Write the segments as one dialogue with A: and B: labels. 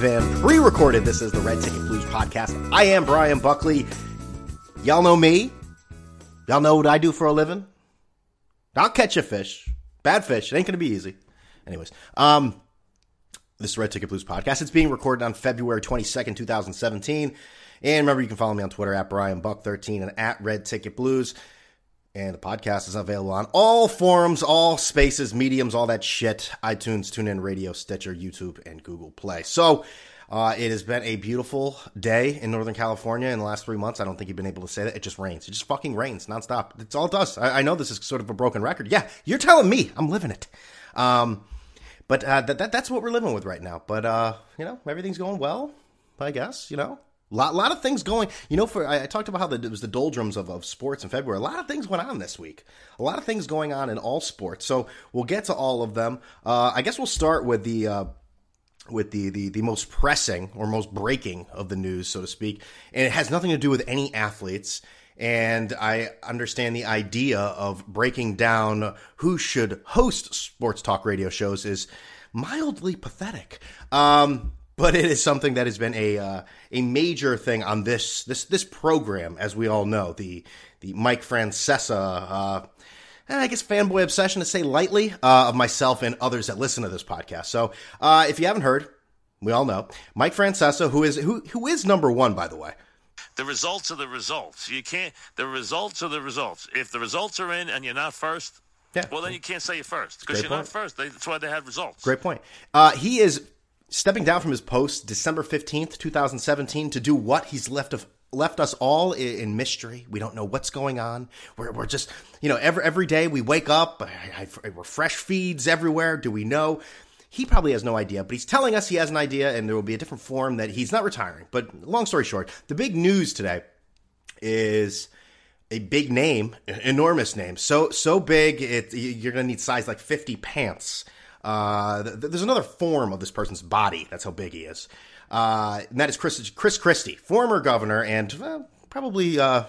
A: live and pre recorded. This is the Red Ticket Blues podcast. I am Brian Buckley. Y'all know me. Y'all know what I do for a living. I'll catch a fish. Bad fish. It ain't going to be easy. Anyways, um, this is Red Ticket Blues podcast. It's being recorded on February 22nd, 2017. And remember, you can follow me on Twitter at Brian Buck13 and at Red Ticket Blues. And the podcast is available on all forums, all spaces, mediums, all that shit. iTunes, TuneIn Radio, Stitcher, YouTube, and Google Play. So uh, it has been a beautiful day in Northern California in the last three months. I don't think you've been able to say that. It just rains. It just fucking rains nonstop. It's all it does. I, I know this is sort of a broken record. Yeah, you're telling me. I'm living it. Um, but uh, that, that, that's what we're living with right now. But, uh, you know, everything's going well, I guess, you know. A lot, lot of things going. You know, for I, I talked about how the, it was the doldrums of, of sports in February. A lot of things went on this week. A lot of things going on in all sports. So we'll get to all of them. Uh, I guess we'll start with the uh, with the, the the most pressing or most breaking of the news, so to speak, and it has nothing to do with any athletes. And I understand the idea of breaking down who should host sports talk radio shows is mildly pathetic. Um, but it is something that has been a uh, a major thing on this this this program, as we all know the the Mike Francesa. Uh, I guess fanboy obsession to say lightly uh, of myself and others that listen to this podcast. So uh, if you haven't heard, we all know Mike Francesa, who is who who is number one, by the way.
B: The results are the results. You can't. The results are the results. If the results are in and you're not first,
A: yeah.
B: well then you can't say you're first because you're
A: point.
B: not first. They, that's why they had results.
A: Great point. Uh, he is stepping down from his post December 15th, 2017 to do what he's left of left us all in, mystery. We don't know what's going on. We're, we're just, you know, every every day we wake up, I, I, refresh feeds everywhere. Do we know? He probably has no idea, but he's telling us he has an idea, and there will be a different form that he's not retiring. But long story short, the big news today is a big name, enormous name, so so big it you're going to need size like 50 pants. Uh, th- there's another form of this person's body. That's how big he is. Uh, and that is Chris, Chris Christie, former governor and uh, probably uh,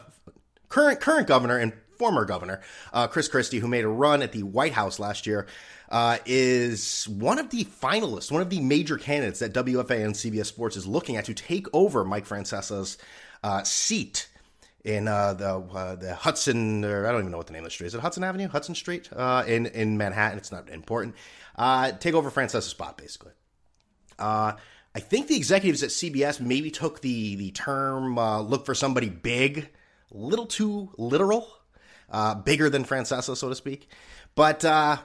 A: current current governor and former governor uh, Chris Christie, who made a run at the White House last year, uh, is one of the finalists, one of the major candidates that WFAN CBS Sports is looking at to take over Mike Francesa's uh, seat in uh, the uh, the Hudson, or I don't even know what the name of the street is. It Hudson Avenue, Hudson Street, in in Manhattan. It's not important. Uh, take over Francesa's spot, basically. Uh, I think the executives at CBS maybe took the the term uh, "look for somebody big" a little too literal, uh, bigger than Francesa, so to speak. But uh,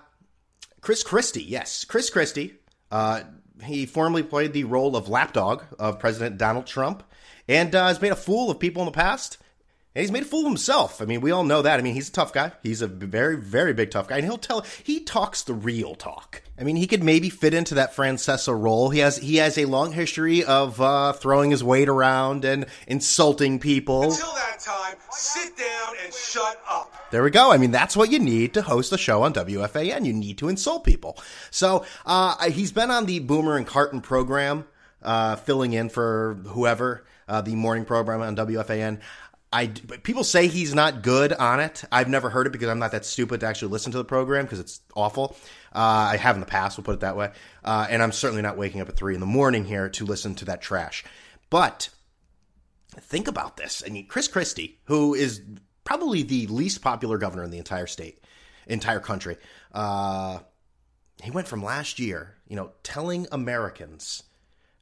A: Chris Christie, yes, Chris Christie. he formerly played the role of lapdog of President Donald Trump and has made a fool of people in the past and he's made a fool of himself. I mean, we all know that. I mean, he's a tough guy. He's a very, very big tough guy, and he'll tell. He talks the real talk. I mean, he could maybe fit into that Francesa role. He has he has a long history of uh, throwing his weight around and insulting people.
C: Until that time, sit down and shut up.
A: There we go. I mean, that's what you need to host a show on WFAN. You need to insult people. So uh, he's been on the Boomer and Carton program, uh, filling in for whoever. Uh, the morning program on WFAN. I people say he's not good on it. I've never heard it because I'm not that stupid to actually listen to the program because it's awful. Uh, I have in the past, we'll put it that way. Uh, and I'm certainly not waking up at three in the morning here to listen to that trash. But think about this. I mean, Chris Christie, who is probably the least popular governor in the entire state, entire country, uh, he went from last year, you know, telling Americans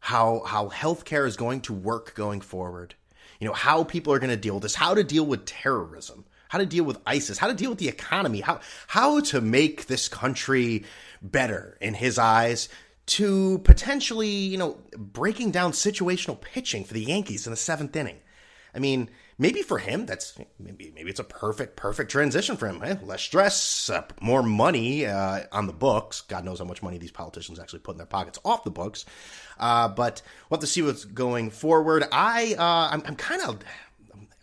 A: how how healthcare is going to work going forward you know, how people are going to deal with this, how to deal with terrorism, how to deal with ISIS, how to deal with the economy, how how to make this country better in his eyes to potentially, you know, breaking down situational pitching for the Yankees in the 7th inning. I mean, maybe for him that's maybe maybe it's a perfect perfect transition for him. Eh? Less stress, uh, more money uh, on the books. God knows how much money these politicians actually put in their pockets off the books. Uh, but we'll have to see what's going forward. I uh, I'm, I'm kind of.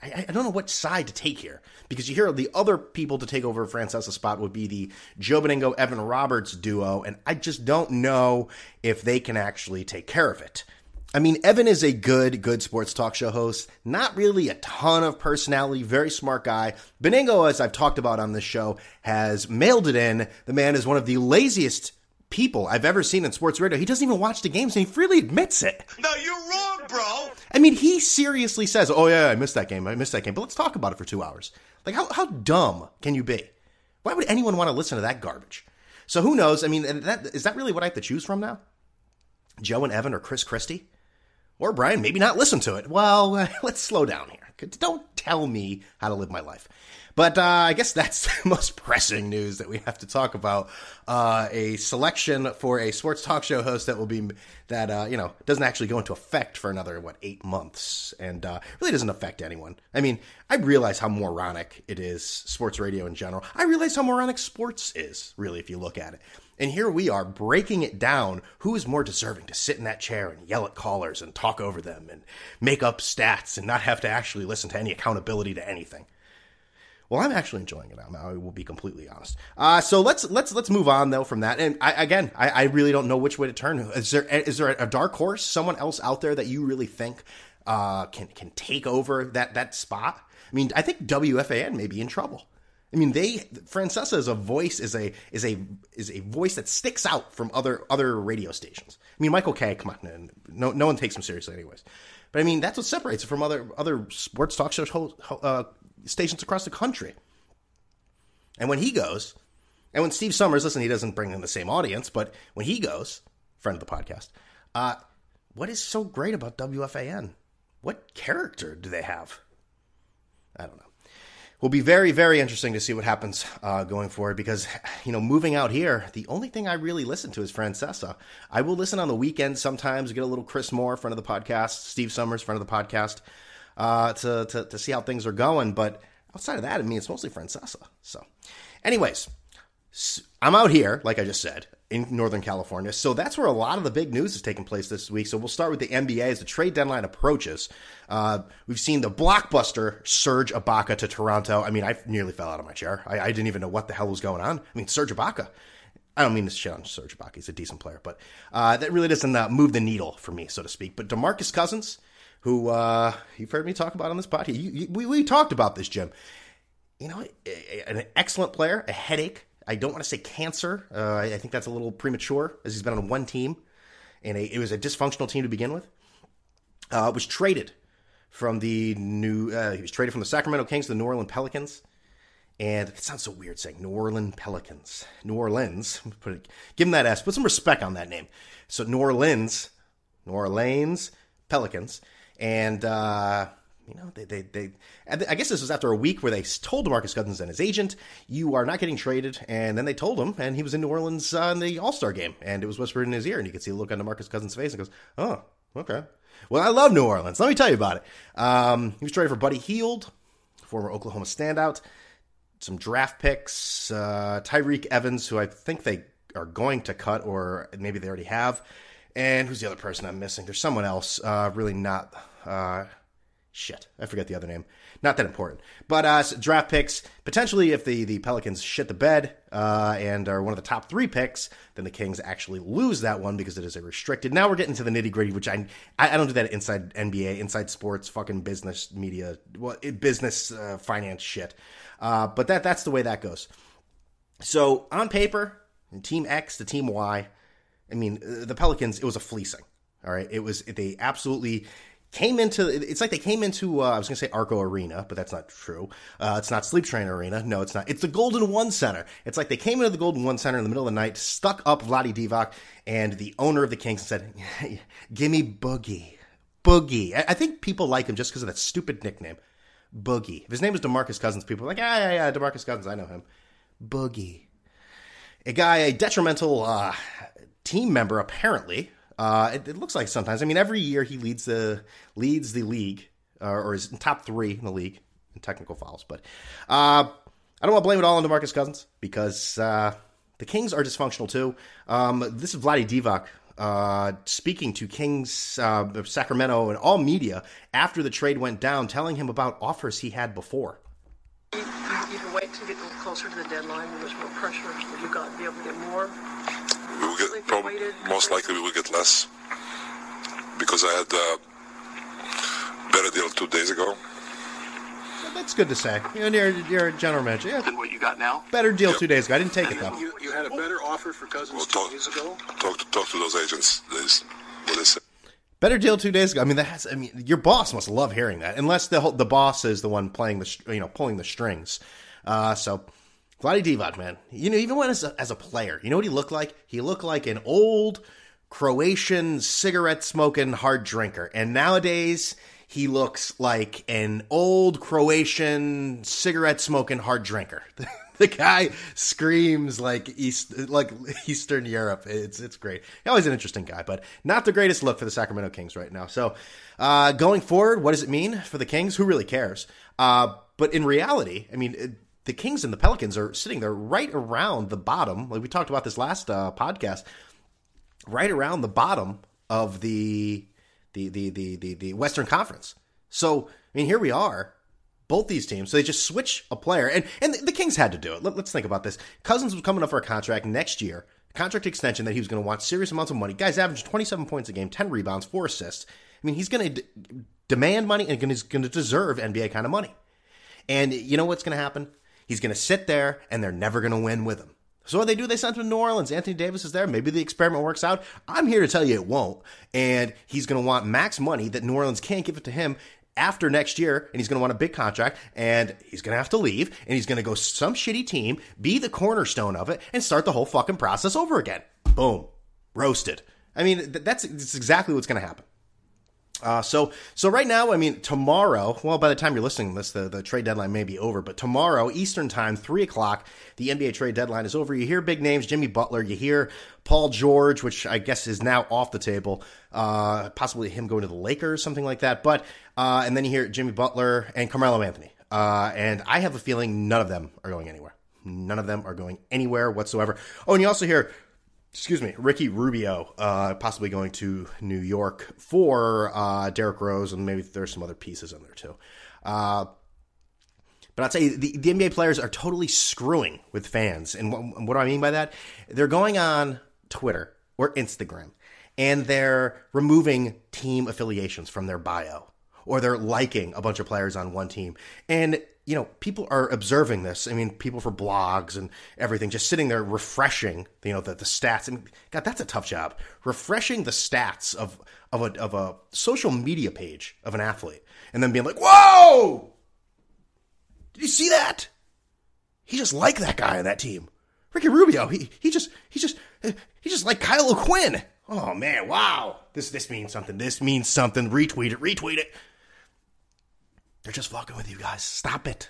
A: I, I, don't know what side to take here because you hear the other people to take over Francesa's spot would be the Joe Benigno Evan Roberts duo, and I just don't know if they can actually take care of it. I mean, Evan is a good, good sports talk show host. Not really a ton of personality, very smart guy. Benigno, as I've talked about on this show, has mailed it in. The man is one of the laziest people I've ever seen in sports radio. He doesn't even watch the games, and he freely admits it.
C: No, you're wrong, bro.
A: I mean, he seriously says, "Oh yeah, I missed that game. I missed that game." But let's talk about it for two hours. Like, how how dumb can you be? Why would anyone want to listen to that garbage? So who knows? I mean, that is that really what I have to choose from now? Joe and Evan or Chris Christie? Or Brian, maybe not listen to it. Well, let's slow down here. Don't tell me how to live my life. But uh, I guess that's the most pressing news that we have to talk about. Uh, a selection for a sports talk show host that will be that uh, you know doesn't actually go into effect for another what eight months, and uh, really doesn't affect anyone. I mean, I realize how moronic it is, sports radio in general. I realize how moronic sports is, really, if you look at it. And here we are breaking it down. Who is more deserving to sit in that chair and yell at callers and talk over them and make up stats and not have to actually listen to any accountability to anything? Well, I'm actually enjoying it. I will be completely honest. Uh, so let's let's let's move on though from that. And I, again, I, I, really don't know which way to turn. Is there is there a dark horse, someone else out there that you really think uh, can can take over that that spot? I mean, I think WFAN may be in trouble. I mean, they Francesa is a voice is a is a is a voice that sticks out from other other radio stations. I mean, Michael Kay, come on, no no one takes him seriously, anyways. But I mean, that's what separates it from other other sports talk show uh, stations across the country. And when he goes, and when Steve Somers, listen, he doesn't bring in the same audience, but when he goes, friend of the podcast, uh, what is so great about WFAN? What character do they have? I don't know. Will be very, very interesting to see what happens uh, going forward because, you know, moving out here, the only thing I really listen to is Francesa. I will listen on the weekends sometimes, get a little Chris Moore, friend of the podcast, Steve Somers, friend of the podcast uh, to, to, to see how things are going. But outside of that, I mean, it's mostly Francesa. So, anyways, I'm out here, like I just said, in Northern California. So that's where a lot of the big news is taking place this week. So we'll start with the NBA as the trade deadline approaches. Uh, we've seen the blockbuster Serge Ibaka to Toronto. I mean, I nearly fell out of my chair. I, I, didn't even know what the hell was going on. I mean, Serge Ibaka. I don't mean to shit on Serge Ibaka. He's a decent player, but uh, that really doesn't uh, move the needle for me, so to speak. But DeMarcus Cousins who uh, you've heard me talk about on this podcast. You, you, we, we talked about this, Jim. You know, an excellent player, a headache. I don't want to say cancer. Uh, I think that's a little premature, as he's been on one team, and it was a dysfunctional team to begin with. Uh, was traded from the new. Uh, he was traded from the Sacramento Kings to the New Orleans Pelicans. And it sounds so weird saying New Orleans Pelicans. New Orleans. Put it, give him that S. Put some respect on that name. So New Orleans, New Orleans Pelicans and uh, you know they, they they I guess this was after a week where they told Demarcus Cousins and his agent, "You are not getting traded," and then they told him, and he was in New Orleans uh, in the All Star game, and it was whispered in his ear, and you could see the look on Demarcus Cousins' face, and goes, "Oh, okay." Well, I love New Orleans. Let me tell you about it. Um, he was traded for Buddy Hield, former Oklahoma standout, some draft picks, uh, Tyreke Evans, who I think they are going to cut, or maybe they already have. And who's the other person I'm missing? There's someone else, uh, really not uh, shit, I forget the other name. Not that important. But uh, draft picks, potentially if the, the Pelicans shit the bed uh, and are one of the top three picks, then the Kings actually lose that one because it is a restricted. Now we're getting to the nitty gritty, which I, I don't do that inside NBA, inside sports, fucking business, media, well, business, uh, finance shit. Uh, but that that's the way that goes. So on paper, Team X to Team Y, I mean, uh, the Pelicans, it was a fleecing. All right. It was, they absolutely came into it's like they came into uh, I was going to say Arco Arena, but that's not true. Uh, it's not Sleep Train Arena. No, it's not. It's the Golden One Center. It's like they came into the Golden One Center in the middle of the night, stuck up Vlade Divac and the owner of the Kings said, "Give me Boogie, Boogie." I, I think people like him just because of that stupid nickname, Boogie. If his name was Demarcus Cousins, people are like, "Yeah, yeah, yeah, Demarcus Cousins, I know him." Boogie, a guy, a detrimental uh, team member, apparently uh, it, it, looks like sometimes. I mean, every year he leads the leads the league, uh, or is top three in the league in technical fouls. But uh, I don't want to blame it all on Demarcus Cousins because uh, the Kings are dysfunctional too. Um, this is Vlade Divac uh, speaking to Kings uh, Sacramento and all media after the trade went down, telling him about offers he had before.
D: You, you, you wait to get closer to the deadline. There's more pressure. You got to be able to get more
E: probably most likely we will get less because I had a better deal two days ago.
A: that's good to say. You know, you're, you're a general manager. Yeah,
F: than what you got now.
A: better deal two days ago. I didn't take it though.
G: You, you had a better offer for Cousins
E: Well,
G: two
E: talk,
G: days ago.
E: talk, to, talk to those agents. This, what they say.
A: Better deal two days ago. I mean, that has. I mean, your boss must love hearing that, unless the whole, the boss is the one playing the you know pulling the strings. Uh, so, Vlade Divac, man, you know, even when as a, as a player, you know what he looked like? He looked like an old Croatian cigarette smoking hard drinker, and nowadays he looks like an old Croatian cigarette smoking hard drinker. the guy screams like East, like Eastern Europe. It's it's great. Always an interesting guy, but not the greatest look for the Sacramento Kings right now. So, uh, going forward, what does it mean for the Kings? Who really cares? Uh, but in reality, I mean. The Kings and the Pelicans are sitting there right around the bottom. Like we talked about this last uh, podcast, right around the bottom of the the, the the the the Western Conference. So I mean, here we are, both these teams. So they just switch a player, and and the Kings had to do it. Let, us think about this. Cousins was coming up for a contract next year, contract extension that he was going to want serious amounts of money. Guys averaged 27 points a game, 10 rebounds, four assists. I mean, he's going to d- demand money and he's going to deserve NBA kind of money. And you know what's going to happen? He's going to sit there and they're never going to win with him. So what they do, they send him to New Orleans. Anthony Davis is there. Maybe the experiment works out. I'm here to tell you it won't. And he's going to want max money that New Orleans can't give it to him after next year. And he's going to want a big contract. And he's going to have to leave. And he's going to go some shitty team, be the cornerstone of it, and start the whole fucking process over again. Boom. Roasted. I mean, that's, that's exactly what's going to happen. Uh, so, so right now, I mean, tomorrow. Well, by the time you're listening to this, the, the trade deadline may be over. But tomorrow, Eastern time, three o'clock, the NBA trade deadline is over. You hear big names, Jimmy Butler. You hear Paul George, which I guess is now off the table. Uh, possibly him going to the Lakers, something like that. But uh, and then you hear Jimmy Butler and Carmelo Anthony. Uh, and I have a feeling none of them are going anywhere. None of them are going anywhere whatsoever. Oh, and you also hear excuse me, Ricky Rubio, uh, possibly going to New York for uh, Derrick Rose, and maybe there's some other pieces in there too. Uh, but I'll tell you, the, the NBA players are totally screwing with fans. And what, what do I mean by that? They're going on Twitter or Instagram and they're removing team affiliations from their bio or they're liking a bunch of players on one team. And, you know, people are observing this. I mean, people for blogs and everything, just sitting there refreshing, you know, the, the stats. I mean, God, that's a tough job. Refreshing the stats of, of a, of a social media page of an athlete and then being like, whoa, did you see that? He just like that guy on that team. Ricky Rubio, he, he just, he just, he just like Kyle O'Quinn. Oh man, wow. This, this means something. This means something. Retweet it, retweet it. They're just fucking with you guys. Stop it.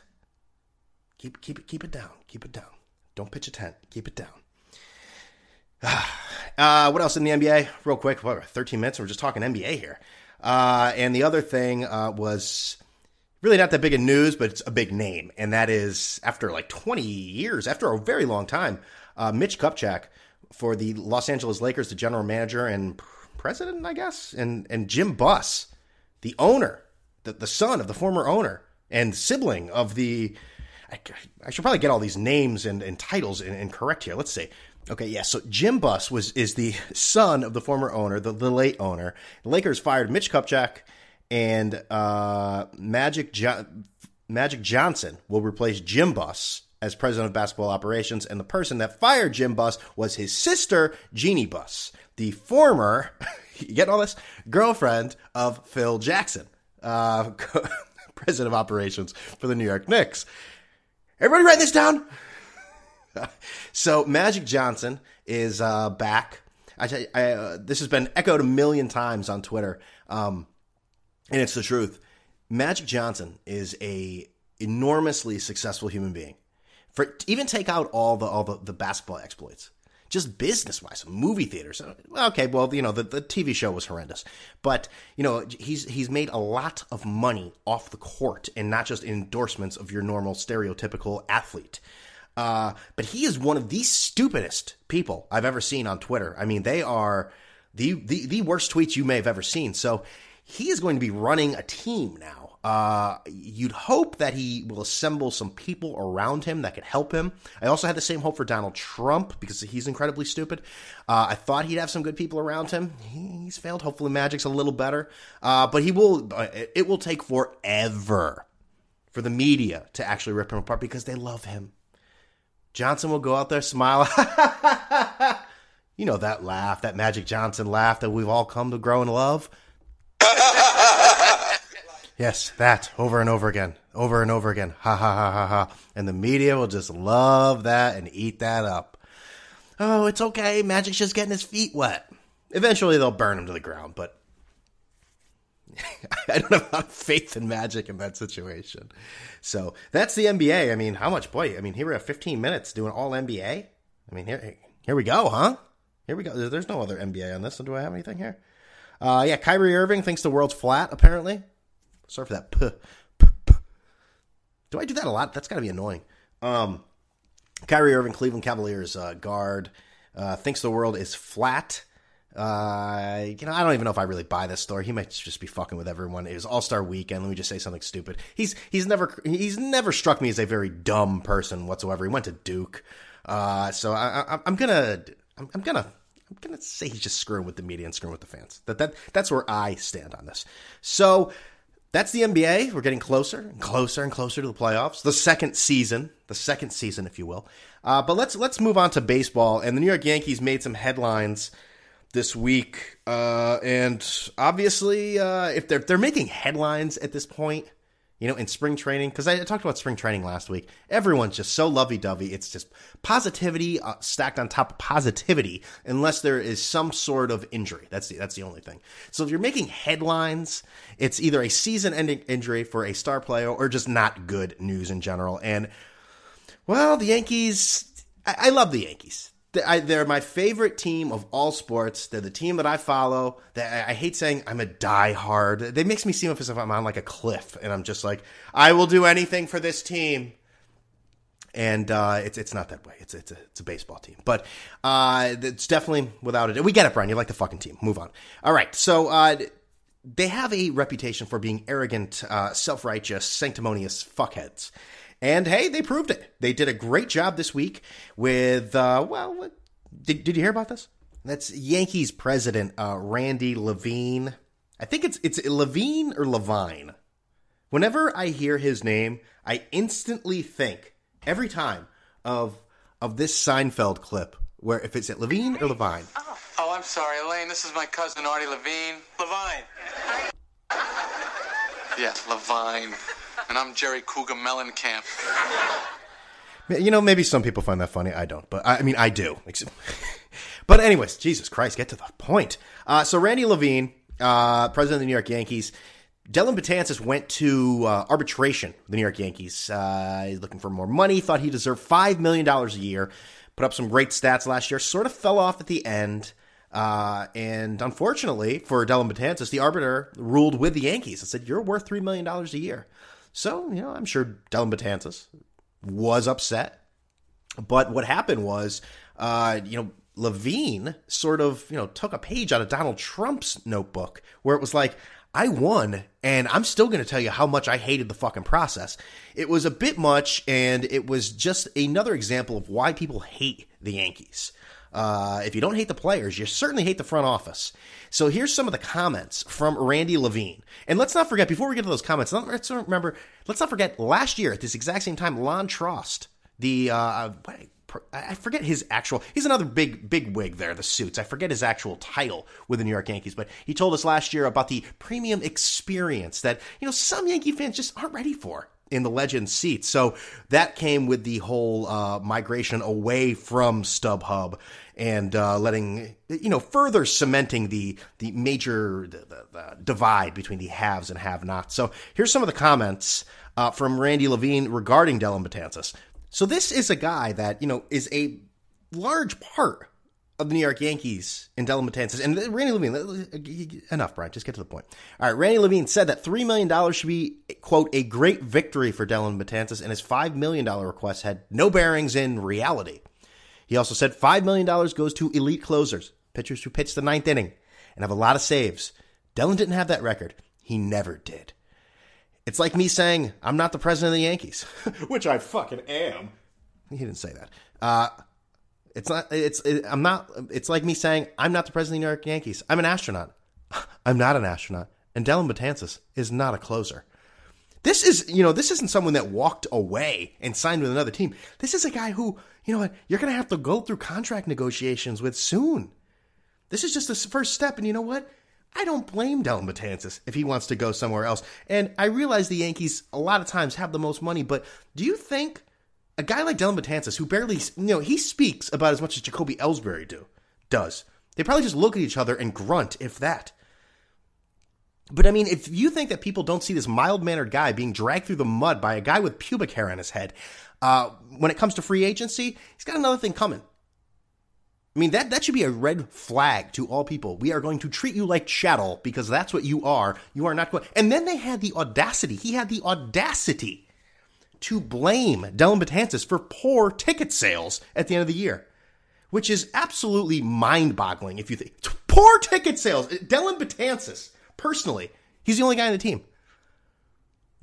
A: Keep keep it keep it down. Keep it down. Don't pitch a tent. Keep it down. Uh, what else in the NBA? Real quick, what, 13 minutes. We're just talking NBA here. Uh, and the other thing uh, was really not that big of news, but it's a big name, and that is after like 20 years, after a very long time, uh, Mitch Kupchak for the Los Angeles Lakers, the general manager and president, I guess, and and Jim Buss, the owner the, the son of the former owner and sibling of the. I, I should probably get all these names and, and titles in, in correct here. Let's see. Okay, yeah. So Jim Buss was is the son of the former owner, the, the late owner. The Lakers fired Mitch Kupchak and uh, Magic jo- Magic Johnson will replace Jim Buss as president of basketball operations, and the person that fired Jim Buss was his sister Jeanie Buss, the former, you get all this, girlfriend of Phil Jackson uh, president of operations for the New York Knicks. Everybody write this down. so Magic Johnson is uh, back. I, I uh, this has been echoed a million times on Twitter, um, and it's the truth. Magic Johnson is a enormously successful human being. For even take out all the all the, the basketball exploits, just business wise, movie theaters. Okay, well, you know, the, the TV show was horrendous, but you know, he's he's made a lot of money off the court and not just endorsements of your normal stereotypical athlete. Uh, but he is one of the stupidest people I've ever seen on Twitter. I mean, they are the, the, the worst tweets you may have ever seen. So he is going to be running a team now. Uh, you'd hope that he will assemble some people around him that could help him. I also had the same hope for Donald Trump because he's incredibly stupid. Uh, I thought he'd have some good people around him. He's failed. Hopefully, Magic's a little better. Uh, but he will. It will take forever for the media to actually rip him apart because they love him. Johnson will go out there, smile. you know that laugh, that Magic Johnson laugh that we've all come to grow and love. yes, that over and over again, over and over again. Ha ha ha ha ha. And the media will just love that and eat that up. Oh, it's okay. Magic's just getting his feet wet. Eventually, they'll burn him to the ground, but I don't have a lot of faith in Magic in that situation. So that's the NBA. I mean, how much? Boy, I mean, here we have 15 minutes doing all NBA. I mean, here, here we go, huh? Here we go. There's no other NBA on this. So do I have anything here? Uh, yeah, Kyrie Irving thinks the world's flat. Apparently, sorry for that. Puh, puh, puh. Do I do that a lot? That's got to be annoying. Um, Kyrie Irving, Cleveland Cavaliers uh, guard, uh, thinks the world is flat. Uh, you know, I don't even know if I really buy this story. He might just be fucking with everyone. It was All Star Weekend. Let me just say something stupid. He's he's never he's never struck me as a very dumb person whatsoever. He went to Duke, uh, so I, I'm gonna I'm, I'm gonna I'm gonna say he's just screwing with the media and screwing with the fans. That that that's where I stand on this. So that's the NBA. We're getting closer and closer and closer to the playoffs. The second season, the second season, if you will. Uh, but let's let's move on to baseball. And the New York Yankees made some headlines this week, uh, and obviously, uh, if they're if they're making headlines at this point, you know, in spring training, because I talked about spring training last week. Everyone's just so lovey dovey. It's just positivity uh, stacked on top of positivity, unless there is some sort of injury. That's the, that's the only thing. So if you're making headlines, it's either a season ending injury for a star player or just not good news in general. And, well, the Yankees, I, I love the Yankees. They're my favorite team of all sports. They're the team that I follow. I hate saying I'm a diehard. They makes me seem as if I'm on like a cliff, and I'm just like, I will do anything for this team. And uh, it's it's not that way. It's it's a it's a baseball team, but uh, it's definitely without it. We get it, Brian. You like the fucking team. Move on. All right. So uh, they have a reputation for being arrogant, uh, self righteous, sanctimonious fuckheads. And hey, they proved it. They did a great job this week with, uh, well, did, did you hear about this? That's Yankees president, uh, Randy Levine. I think it's, it's Levine or Levine. Whenever I hear his name, I instantly think every time of, of this Seinfeld clip where if it's at Levine or Levine.
G: Oh. oh, I'm sorry, Elaine. This is my cousin Artie Levine. Levine. yeah, Levine and I'm Jerry Cougar Mellencamp.
A: You know, maybe some people find that funny. I don't, but I, I mean, I do. but anyways, Jesus Christ, get to the point. Uh, so Randy Levine, uh, president of the New York Yankees, Dellin Betances went to uh, arbitration with the New York Yankees. Uh, he's looking for more money. Thought he deserved five million dollars a year. Put up some great stats last year. Sort of fell off at the end. Uh, and unfortunately for Dellin Betances, the arbiter ruled with the Yankees and said, "You're worth three million dollars a year." So, you know, I'm sure Dellin Betances was upset. But what happened was, uh, you know, Levine sort of, you know, took a page out of Donald Trump's notebook where it was like, I won, and I'm still going to tell you how much I hated the fucking process. It was a bit much, and it was just another example of why people hate the Yankees. Uh, if you don't hate the players, you certainly hate the front office. So here's some of the comments from Randy Levine. And let's not forget, before we get to those comments, let's remember, let's not forget last year at this exact same time, Lonn Trost, the, uh, I forget his actual. He's another big big wig there, the suits. I forget his actual title with the New York Yankees, but he told us last year about the premium experience that you know some Yankee fans just aren't ready for in the legend seats. So that came with the whole uh, migration away from StubHub and uh, letting you know further cementing the the major the, the, the divide between the haves and have-nots. So here's some of the comments uh, from Randy Levine regarding Dellin Betances. So this is a guy that you know is a large part of the New York Yankees and Dellin Betances. And Randy Levine, enough, Brian, just get to the point. All right, Randy Levine said that $3 million should be, quote, a great victory for Dellin Betances, and his $5 million request had no bearings in reality. He also said $5 million goes to elite closers, pitchers who pitch the ninth inning and have a lot of saves. Dellin didn't have that record. He never did. It's like me saying, I'm not the president of the Yankees, which I fucking am. He didn't say that. Uh, it's not. It's. It, I'm not. It's like me saying I'm not the president of the New York Yankees. I'm an astronaut. I'm not an astronaut. And Dellin Betances is not a closer. This is, you know, this isn't someone that walked away and signed with another team. This is a guy who, you know what, you're going to have to go through contract negotiations with soon. This is just the first step. And you know what? I don't blame Dellin Betances if he wants to go somewhere else. And I realize the Yankees a lot of times have the most money, but do you think a guy like Dellin Betances, who barely, you know, he speaks about as much as Jacoby Ellsbury do, does. They probably just look at each other and grunt, if that. But I mean, if you think that people don't see this mild mannered guy being dragged through the mud by a guy with pubic hair on his head, uh, when it comes to free agency, he's got another thing coming. I mean, that, that should be a red flag to all people. We are going to treat you like chattel because that's what you are. You are not going. And then they had the audacity. He had the audacity to blame Dellin Betances for poor ticket sales at the end of the year, which is absolutely mind boggling if you think. Poor ticket sales. Dellin Betances personally, he's the only guy on the team.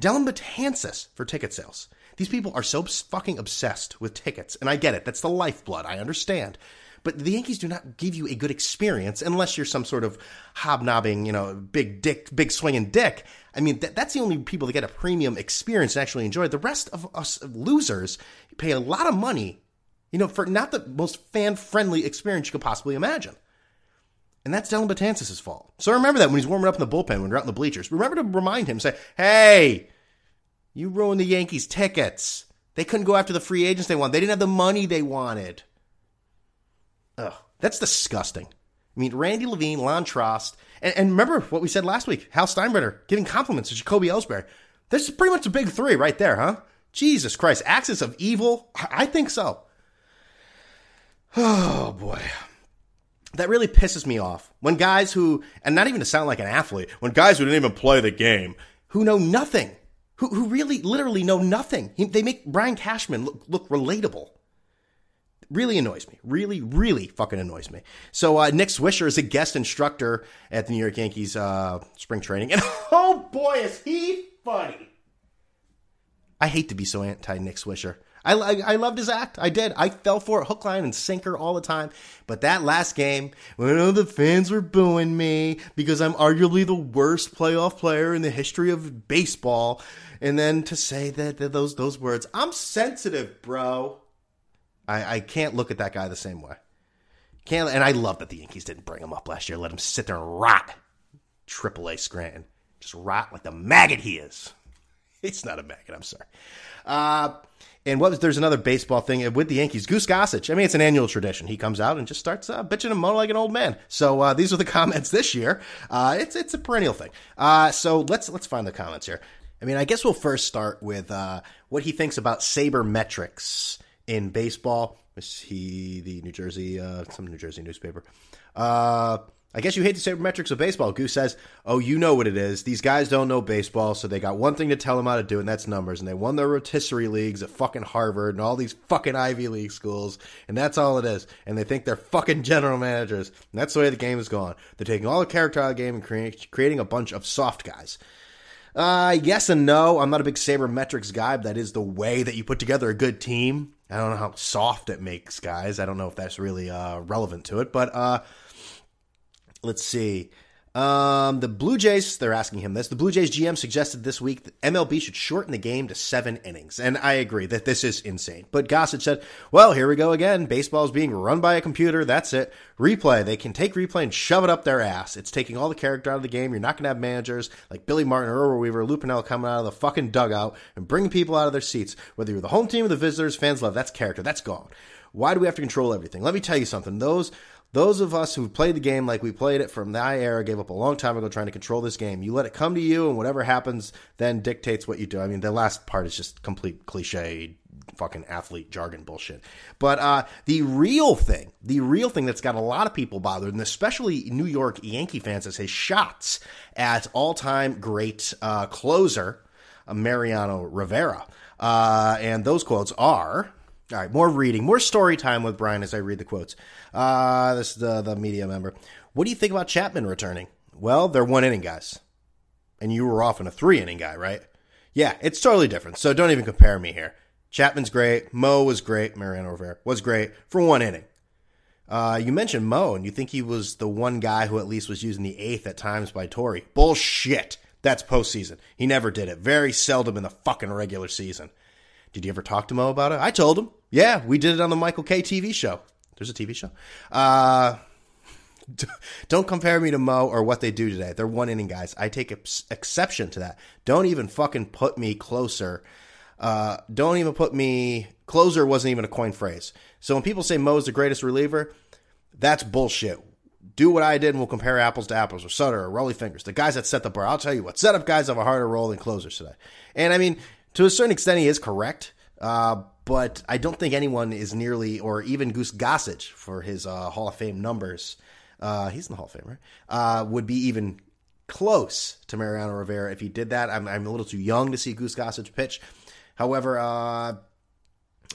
A: Dellin Betances for ticket sales. These people are so fucking obsessed with tickets, and I get it. That's the lifeblood. I understand. But the Yankees do not give you a good experience unless you're some sort of hobnobbing, you know, big dick, big swinging dick. I mean, that, that's the only people that get a premium experience and actually enjoy it. The rest of us losers pay a lot of money, you know, for not the most fan friendly experience you could possibly imagine. And that's Dellin Betances' fault. So remember that when he's warming up in the bullpen, when you're out in the bleachers. Remember to remind him, say, hey, you ruined the Yankees' tickets. They couldn't go after the free agents they wanted. They didn't have the money they wanted. Ugh, that's disgusting. I mean, Randy Levine, Lonn Trost, and, and remember what we said last week Hal Steinbrenner giving compliments to Jacoby Ellsbury. This is pretty much a big three right there, huh? Jesus Christ. Axis of evil? I think so. Oh, boy that really pisses me off when guys who, and not even to sound like an athlete, when guys who didn't even play the game, who know nothing, who, who really literally know nothing, they make Brian Cashman look, look relatable. Really annoys me. Really, really fucking annoys me. So, uh, Nick Swisher is a guest instructor at the New York Yankees uh, spring training. And oh boy, is he funny. I hate to be so anti Nick Swisher. I, I, I, loved his act. I did. I fell for it hook, line, and sinker all the time. But that last game, when all the fans were booing me because I'm arguably the worst playoff player in the history of baseball, and then to say that, that those those words, I'm sensitive, bro. I, I can't look at that guy the same way. Can't, and I love that the Yankees didn't bring him up last year. Let him sit there and rot. Triple A Scranton, just rot like the maggot he is. It's not a maggot. I'm sorry. Uh, and what was there's another baseball thing with the Yankees. Goose Gossage. I mean, it's an annual tradition. He comes out and just starts uh, bitching and moaning like an old man. So uh, these are the comments this year. Uh, it's it's a perennial thing. Uh, so let's let's find the comments here. I mean, I guess we'll first start with uh, what he thinks about sabermetrics in baseball. Is he the New Jersey uh, some New Jersey newspaper? I guess you hate the sabermetrics of baseball. Goose says, Oh, you know what it is. These guys don't know baseball, so they got one thing to tell them how to do, and that's numbers. And they won their rotisserie leagues at fucking Harvard and all these fucking Ivy League schools, and that's all it is. And they think they're fucking general managers. And that's the way the game is going. They're taking all the character out of the game and creating, creating a bunch of soft guys. Uh, yes and no. I'm not a big sabermetrics guy, but that is the way that you put together a good team. I don't know how soft it makes guys. I don't know if that's really uh, relevant to it, but uh, let's see. Um, the Blue Jays, they're asking him this. The Blue Jays GM suggested this week that MLB should shorten the game to seven innings. And I agree that this is insane. But Gossage said, well, here we go again. Baseball is being run by a computer. That's it. Replay. They can take replay and shove it up their ass. It's taking all the character out of the game. You're not going to have managers like Billy Martin or Earl Weaver, Lou Piniella coming out of the fucking dugout and bringing people out of their seats. Whether you're the home team or the visitors, fans love. That's character. That's gone. Why do we have to control everything? Let me tell you something. Those those of us who played the game like we played it from that era gave up a long time ago trying to control this game. You let it come to you, and whatever happens then dictates what you do. I mean, the last part is just complete cliche, fucking athlete jargon bullshit. But uh, the real thing, the real thing that's got a lot of people bothered, and especially New York Yankee fans, is his shots at all-time great uh, closer uh, Mariano Rivera. Uh, and those quotes are all right, more reading, more story time with Brian as I read the quotes. Uh, this is the, the media member. What do you think about Chapman returning? Well, they're one inning guys. And you were often a three inning guy, right? Yeah, it's totally different. So don't even compare me here. Chapman's great. Mo was great. Mariano Rivera was great for one inning. Uh, you mentioned Mo, and you think he was the one guy who at least was using the eighth at times by Torre. Bullshit. That's postseason. He never did it. Very seldom in the fucking regular season. Did you ever talk to Mo about it? I told him. Yeah, we did it on the Michael Kay TV show. There's a TV show. Uh, don't compare me to Mo or what they do today. They're one inning guys. I take ex- exception to that. Don't even fucking put me closer. Uh, don't even put me closer wasn't even a coin phrase. So when people say Mo's the greatest reliever, that's bullshit. Do what I did and we'll compare apples to apples or Sutter or Rollie Fingers. The guys that set the bar. I'll tell you what, setup guys have a harder role than closers today. And I mean, to a certain extent, he is correct. Uh, but I don't think anyone is nearly, or even Goose Gossage for his uh, Hall of Fame numbers. Uh, he's in the Hall of Fame, right? Uh, would be even close to Mariano Rivera if he did that. I'm, I'm a little too young to see Goose Gossage pitch. However, uh,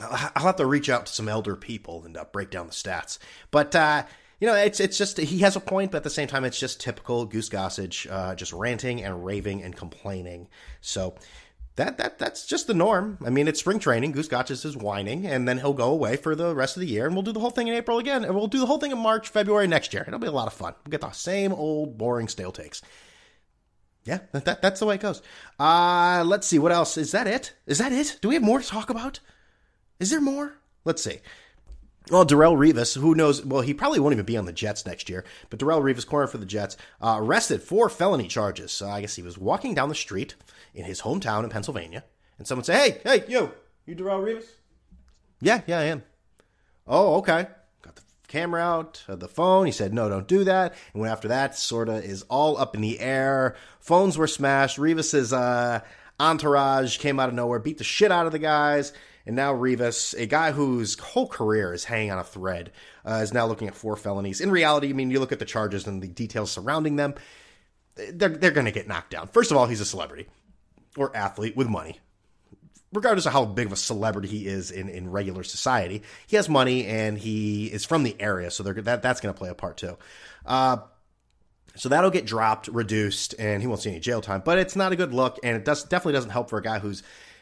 A: I'll have to reach out to some elder people and uh, break down the stats. But uh, you know, it's it's just he has a point, but at the same time, it's just typical Goose Gossage, uh, just ranting and raving and complaining. So that that that's just the norm. I mean, it's spring training. Goose Gossage is whining, and then he'll go away for the rest of the year, and we'll do the whole thing in April again, and we'll do the whole thing in March, February next year. It'll be a lot of fun. We'll get the same old boring stale takes. Yeah, that, that that's the way it goes. Uh let's see what else. Is that it? Is that it? Do we have more to talk about? Is there more? Let's see. Well, Darrelle Revis, who knows? Well, he probably won't even be on the Jets next year. But Darrelle Revis, corner for the Jets, uh, arrested for felony charges. Uh, I guess he was walking down the street in his hometown in Pennsylvania, and someone said, "Hey, hey, you, you Darrelle Revis?" Yeah, yeah, I am. Oh, okay. Got the camera out, the phone. He said, "No, don't do that." And went after that, sorta is all up in the air. Phones were smashed. Revis's uh, entourage came out of nowhere, beat the shit out of the guys. And now Revis, a guy whose whole career is hanging on a thread, uh, is now looking at four felonies. In reality, I mean, you look at the charges and the details surrounding them, they're, they're going to get knocked down. First of all, he's a celebrity or athlete with money. Regardless of how big of a celebrity he is in, in regular society, he has money and he is from the area, so that that's going to play a part too. Uh, so that'll get dropped, reduced, and he won't see any jail time. But it's not a good look, and it does definitely doesn't help for a guy who's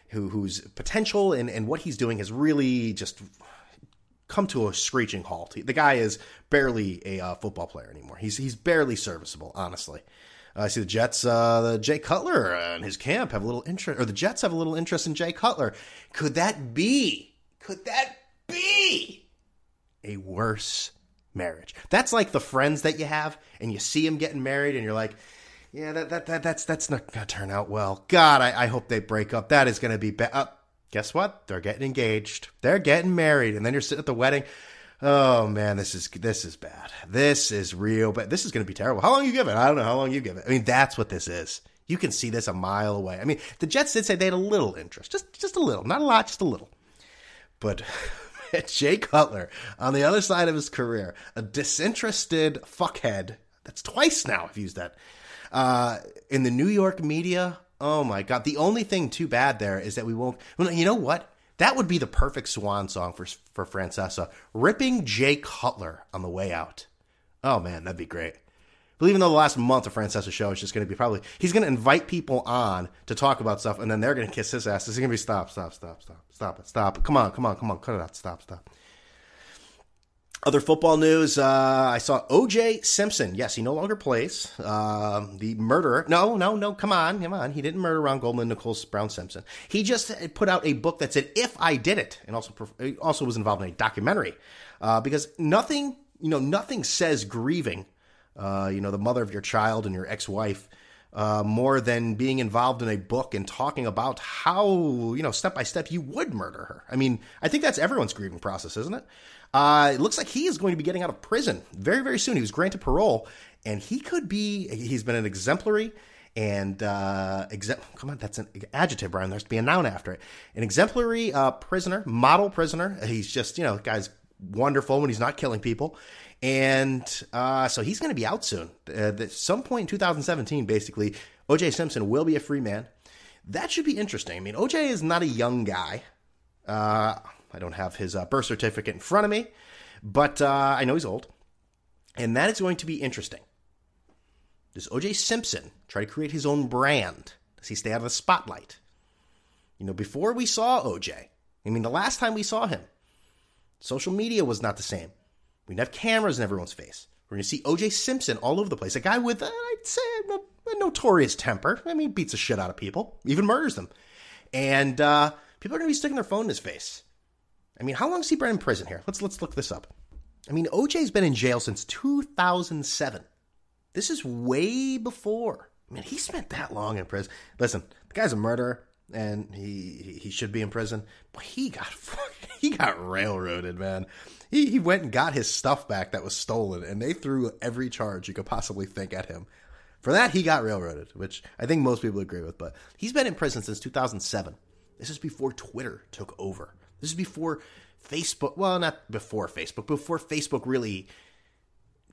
A: who whose potential and, and what he's doing has really just come to a screeching halt. The guy is barely a uh, football player anymore. He's he's barely serviceable, honestly. I see the Jets, uh, the Jay Cutler and his camp have a little interest, or the Jets have a little interest in Jay Cutler. Could that be? Could that be a worse marriage? That's like the friends that you have, and you see them getting married, and you're like, yeah, that, that, that that's that's not gonna turn out well. God, I, I hope they break up. That is gonna be bad. Uh, guess what? They're getting engaged. They're getting married, and then you're sitting at the wedding. Oh man, this is this is bad. This is real bad. This is gonna be terrible. How long you give it? I don't know how long you give it. I mean, that's what this is. You can see this a mile away. I mean, the Jets did say they had a little interest, just just a little, not a lot, just a little. But Jay Cutler, on the other side of his career, a disinterested fuckhead. That's twice now I've used that uh, in the New York media, oh my god! The only thing too bad there is that we won't. Well, you know what? That would be the perfect swan song for for Francesa, ripping Jay Cutler on the way out. Oh man, that'd be great. But even though the last month of Francesa's show is just going to be probably he's going to invite people on to talk about stuff, and then they're going to kiss his ass. It's going to be stop, stop, stop, stop, stop it, stop it. Come on, come on, come on, cut it out, stop, stop. Other football news, uh, I saw OJ Simpson. Yes, he no longer plays. Uh, the murderer. No, no, no, come on, come on. He didn't murder Ron Goldman, Nicole Brown Simpson. He just put out a book that said, If I Did It, and also, also was involved in a documentary. Uh, because nothing, you know, nothing says grieving, uh, you know, the mother of your child and your ex wife. Uh, more than being involved in a book and talking about how, you know, step by step you would murder her. I mean, I think that's everyone's grieving process, isn't it? Uh, it looks like he is going to be getting out of prison very, very soon. He was granted parole, and he could be. He's been an exemplary and uh, come on, that's an adjective, Brian. There's to be a noun after it. An exemplary uh, prisoner, model prisoner. He's just, you know, guy's wonderful when he's not killing people. And uh, so he's going to be out soon. Uh, at some point in 2017, basically, OJ Simpson will be a free man. That should be interesting. I mean, OJ is not a young guy. Uh, I don't have his uh, birth certificate in front of me, but uh, I know he's old. And that is going to be interesting. Does OJ Simpson try to create his own brand? Does he stay out of the spotlight? You know, before we saw OJ, I mean, the last time we saw him, social media was not the same. We didn't have cameras in everyone's face. We're going to see OJ Simpson all over the place. A guy with, uh, I'd say, a, a notorious temper. I mean, he beats the shit out of people, even murders them. And uh, people are going to be sticking their phone in his face. I mean, how long has he been in prison here? Let's let's look this up. I mean, OJ's been in jail since 2007. This is way before. I mean, he spent that long in prison. Listen, the guy's a murderer, and he he should be in prison. But he got he got railroaded, man. He he went and got his stuff back that was stolen, and they threw every charge you could possibly think at him. For that, he got railroaded, which I think most people agree with. But he's been in prison since 2007. This is before Twitter took over. This is before Facebook. Well, not before Facebook. Before Facebook really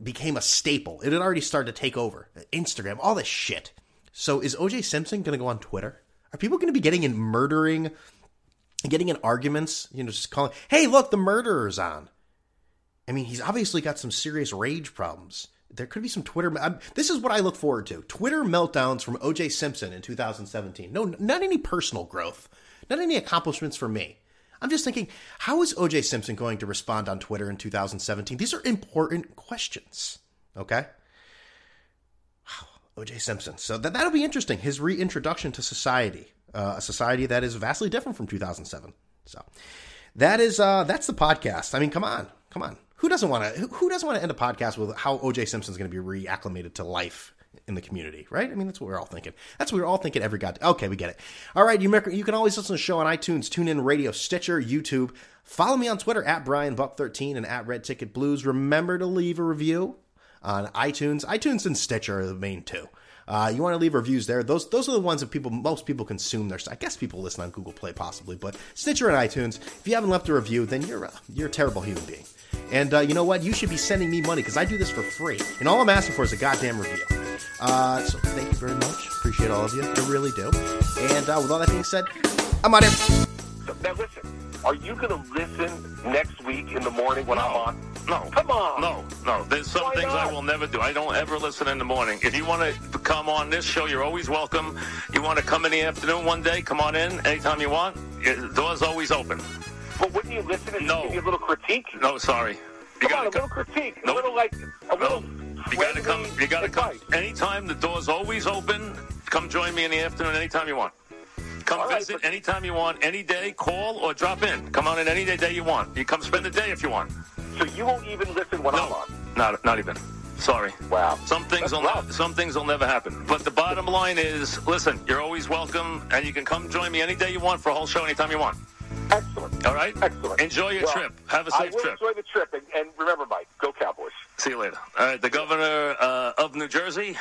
A: became a staple. It had already started to take over. Instagram, all this shit. So is OJ Simpson going to go on Twitter? Are people going to be getting in murdering, getting in arguments? You know, just calling, "Hey, look, the murderer's on." I mean, he's obviously got some serious rage problems. There could be some Twitter. I'm, this is what I look forward to: Twitter meltdowns from OJ Simpson in 2017. No, not any personal growth, not any accomplishments for me. I'm just thinking, how is OJ Simpson going to respond on Twitter in 2017? These are important questions. Okay. OJ Simpson. So that that'll be interesting. His reintroduction to society, uh, a society that is vastly different from 2007. So that is uh, that's the podcast. I mean, come on, come on. Who doesn't want to? Who doesn't want to end a podcast with how OJ Simpson's going to be reacclimated to life in the community, right? I mean, that's what we're all thinking. That's what we're all thinking every god. Okay, we get it. All right, you, you can always listen to the show on iTunes, TuneIn Radio, Stitcher, YouTube. Follow me on Twitter at BrianBuck13 and at Red Ticket Blues. Remember to leave a review on iTunes. iTunes and Stitcher are the main two. Uh, you want to leave reviews there. Those those are the ones that people most people consume their. I guess people listen on Google Play possibly, but Stitcher and iTunes. If you haven't left a review, then you're a, you're a terrible human being. And uh, you know what? You should be sending me money because I do this for free, and all I'm asking for is a goddamn review. Uh, so thank you very much. Appreciate all of you. I really do. And uh, with all that being said, I'm out here.
F: Now listen, are you going to listen next week in the morning when
B: no.
F: I'm on?
B: No.
F: Come on.
B: No, no. There's some
F: Why
B: things
F: not?
B: I will never do. I don't ever listen in the morning. If you want to come on this show, you're always welcome. You want to come in the afternoon one day, come on in anytime you want. The door's always open.
F: But wouldn't you listen and
B: No.
F: give me a little critique?
B: No, sorry. You
F: Come on, a
B: gotta
F: little critique. A little like a little.
B: You gotta come. You gotta come. Anytime the door's always open. Come join me in the afternoon anytime you want. Come
F: All right,
B: visit
F: but-
B: anytime you want, any day. Call or drop in. Come on in any day, day you want. You come spend the day if you want.
F: So you won't even listen when I'm
B: No,
F: on.
B: not not even. Sorry.
F: Wow.
B: Some things
F: That's
B: will
F: rough.
B: never, some things will never happen. But the bottom line is, listen, you're always welcome, and you can come join me any day you want for a whole show anytime you want.
F: Excellent.
B: All right.
F: Excellent.
B: Enjoy your
F: Well,
B: trip. Have a
F: I
B: safe
F: will
B: trip.
F: enjoy the trip, and, and remember, Mike, go Cowboys.
B: See you later. All right. The governor uh, of New Jersey